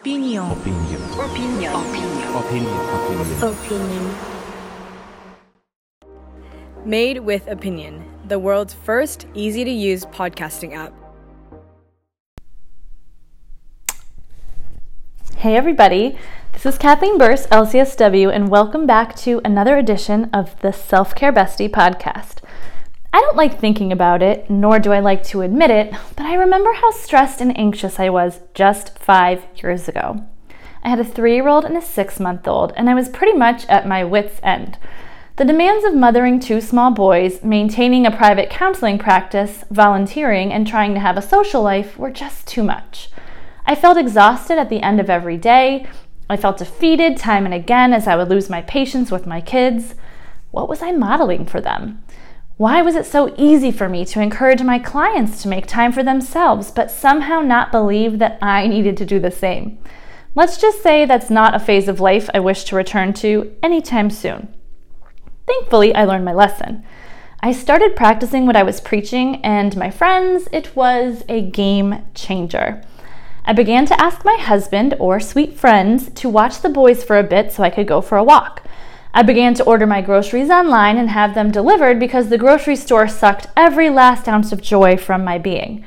Opinion. Opinion. Opinion. Opinion. Opinion. Opinion. Made with Opinion, the world's first easy to use podcasting app. Hey everybody, this is Kathleen Burse, LCSW, and welcome back to another edition of the Self Care Bestie podcast. I don't like thinking about it, nor do I like to admit it, but I remember how stressed and anxious I was just five years ago. I had a three year old and a six month old, and I was pretty much at my wits' end. The demands of mothering two small boys, maintaining a private counseling practice, volunteering, and trying to have a social life were just too much. I felt exhausted at the end of every day. I felt defeated time and again as I would lose my patience with my kids. What was I modeling for them? Why was it so easy for me to encourage my clients to make time for themselves, but somehow not believe that I needed to do the same? Let's just say that's not a phase of life I wish to return to anytime soon. Thankfully, I learned my lesson. I started practicing what I was preaching, and my friends, it was a game changer. I began to ask my husband or sweet friends to watch the boys for a bit so I could go for a walk. I began to order my groceries online and have them delivered because the grocery store sucked every last ounce of joy from my being.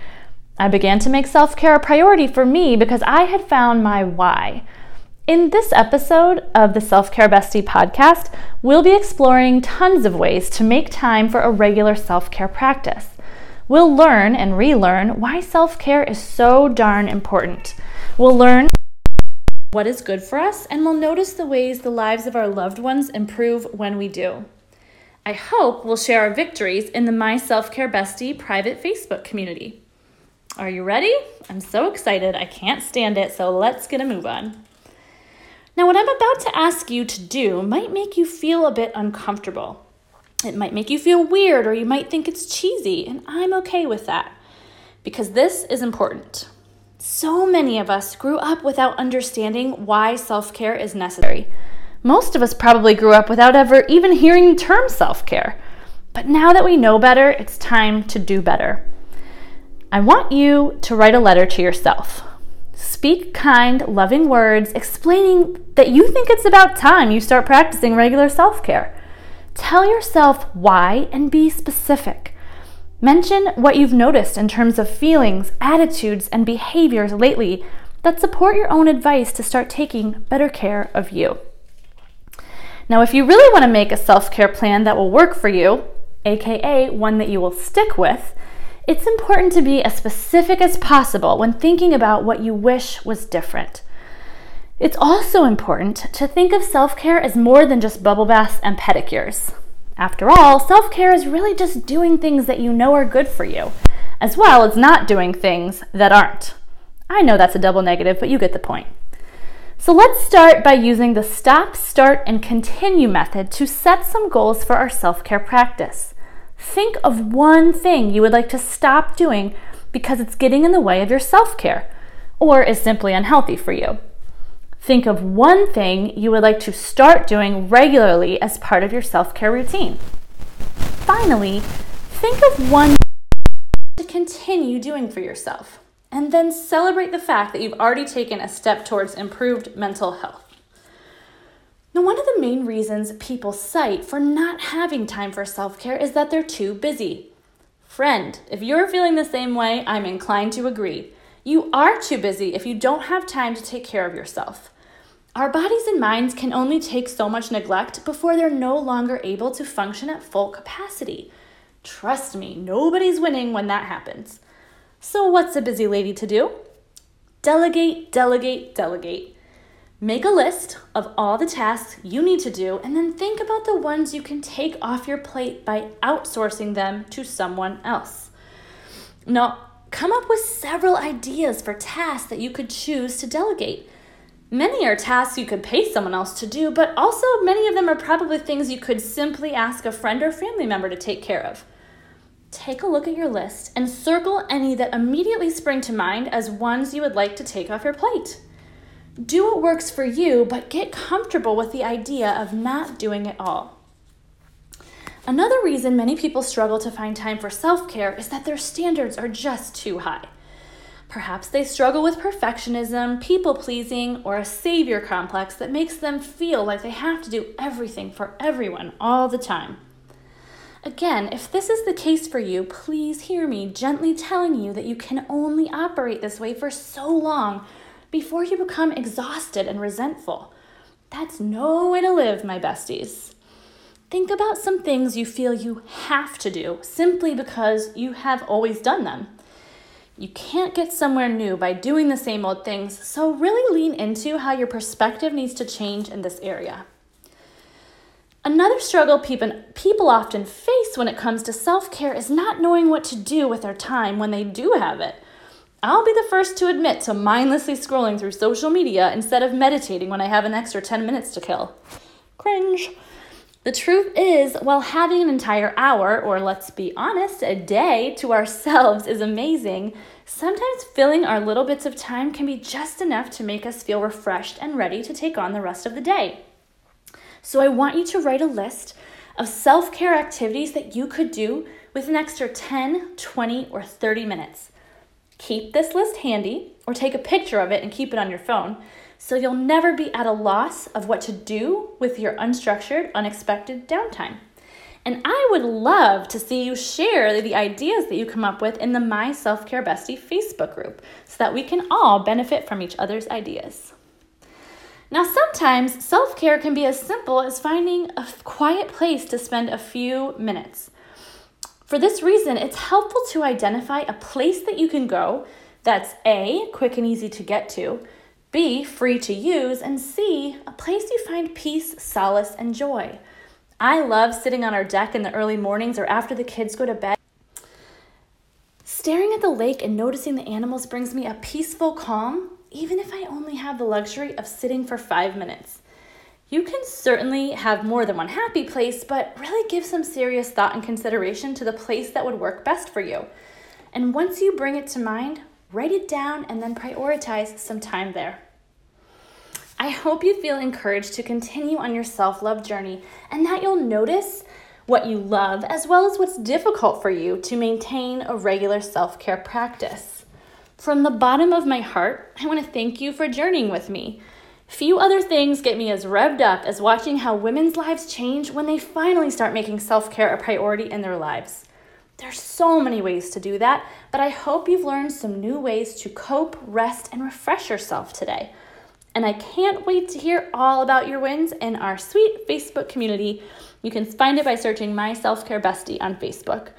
I began to make self care a priority for me because I had found my why. In this episode of the Self Care Bestie podcast, we'll be exploring tons of ways to make time for a regular self care practice. We'll learn and relearn why self care is so darn important. We'll learn what is good for us, and we'll notice the ways the lives of our loved ones improve when we do. I hope we'll share our victories in the My Self Care Bestie private Facebook community. Are you ready? I'm so excited. I can't stand it, so let's get a move on. Now, what I'm about to ask you to do might make you feel a bit uncomfortable. It might make you feel weird, or you might think it's cheesy, and I'm okay with that because this is important. So many of us grew up without understanding why self care is necessary. Most of us probably grew up without ever even hearing the term self care. But now that we know better, it's time to do better. I want you to write a letter to yourself. Speak kind, loving words explaining that you think it's about time you start practicing regular self care. Tell yourself why and be specific. Mention what you've noticed in terms of feelings, attitudes, and behaviors lately that support your own advice to start taking better care of you. Now, if you really want to make a self care plan that will work for you, aka one that you will stick with, it's important to be as specific as possible when thinking about what you wish was different. It's also important to think of self care as more than just bubble baths and pedicures. After all, self care is really just doing things that you know are good for you, as well as not doing things that aren't. I know that's a double negative, but you get the point. So let's start by using the stop, start, and continue method to set some goals for our self care practice. Think of one thing you would like to stop doing because it's getting in the way of your self care or is simply unhealthy for you. Think of one thing you would like to start doing regularly as part of your self care routine. Finally, think of one thing to continue doing for yourself, and then celebrate the fact that you've already taken a step towards improved mental health. Now, one of the main reasons people cite for not having time for self care is that they're too busy. Friend, if you're feeling the same way, I'm inclined to agree. You are too busy if you don't have time to take care of yourself. Our bodies and minds can only take so much neglect before they're no longer able to function at full capacity. Trust me, nobody's winning when that happens. So, what's a busy lady to do? Delegate, delegate, delegate. Make a list of all the tasks you need to do and then think about the ones you can take off your plate by outsourcing them to someone else. Now, come up with several ideas for tasks that you could choose to delegate. Many are tasks you could pay someone else to do, but also many of them are probably things you could simply ask a friend or family member to take care of. Take a look at your list and circle any that immediately spring to mind as ones you would like to take off your plate. Do what works for you, but get comfortable with the idea of not doing it all. Another reason many people struggle to find time for self care is that their standards are just too high. Perhaps they struggle with perfectionism, people pleasing, or a savior complex that makes them feel like they have to do everything for everyone all the time. Again, if this is the case for you, please hear me gently telling you that you can only operate this way for so long before you become exhausted and resentful. That's no way to live, my besties. Think about some things you feel you have to do simply because you have always done them. You can't get somewhere new by doing the same old things, so really lean into how your perspective needs to change in this area. Another struggle people often face when it comes to self care is not knowing what to do with their time when they do have it. I'll be the first to admit to mindlessly scrolling through social media instead of meditating when I have an extra 10 minutes to kill. Cringe. The truth is, while having an entire hour, or let's be honest, a day to ourselves is amazing, sometimes filling our little bits of time can be just enough to make us feel refreshed and ready to take on the rest of the day. So I want you to write a list of self care activities that you could do with an extra 10, 20, or 30 minutes. Keep this list handy or take a picture of it and keep it on your phone so you'll never be at a loss of what to do with your unstructured, unexpected downtime. And I would love to see you share the ideas that you come up with in the My Self Care Bestie Facebook group so that we can all benefit from each other's ideas. Now, sometimes self care can be as simple as finding a quiet place to spend a few minutes. For this reason, it's helpful to identify a place that you can go that's A, quick and easy to get to, B, free to use, and C, a place you find peace, solace, and joy. I love sitting on our deck in the early mornings or after the kids go to bed. Staring at the lake and noticing the animals brings me a peaceful calm even if I only have the luxury of sitting for five minutes. You can certainly have more than one happy place, but really give some serious thought and consideration to the place that would work best for you. And once you bring it to mind, write it down and then prioritize some time there. I hope you feel encouraged to continue on your self love journey and that you'll notice what you love as well as what's difficult for you to maintain a regular self care practice. From the bottom of my heart, I want to thank you for journeying with me. Few other things get me as revved up as watching how women's lives change when they finally start making self care a priority in their lives. There's so many ways to do that, but I hope you've learned some new ways to cope, rest, and refresh yourself today. And I can't wait to hear all about your wins in our sweet Facebook community. You can find it by searching My Self Care Bestie on Facebook.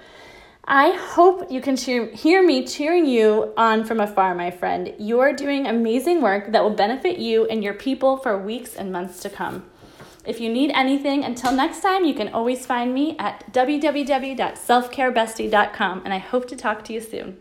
I hope you can cheer, hear me cheering you on from afar, my friend. You are doing amazing work that will benefit you and your people for weeks and months to come. If you need anything, until next time, you can always find me at www.selfcarebestie.com, and I hope to talk to you soon.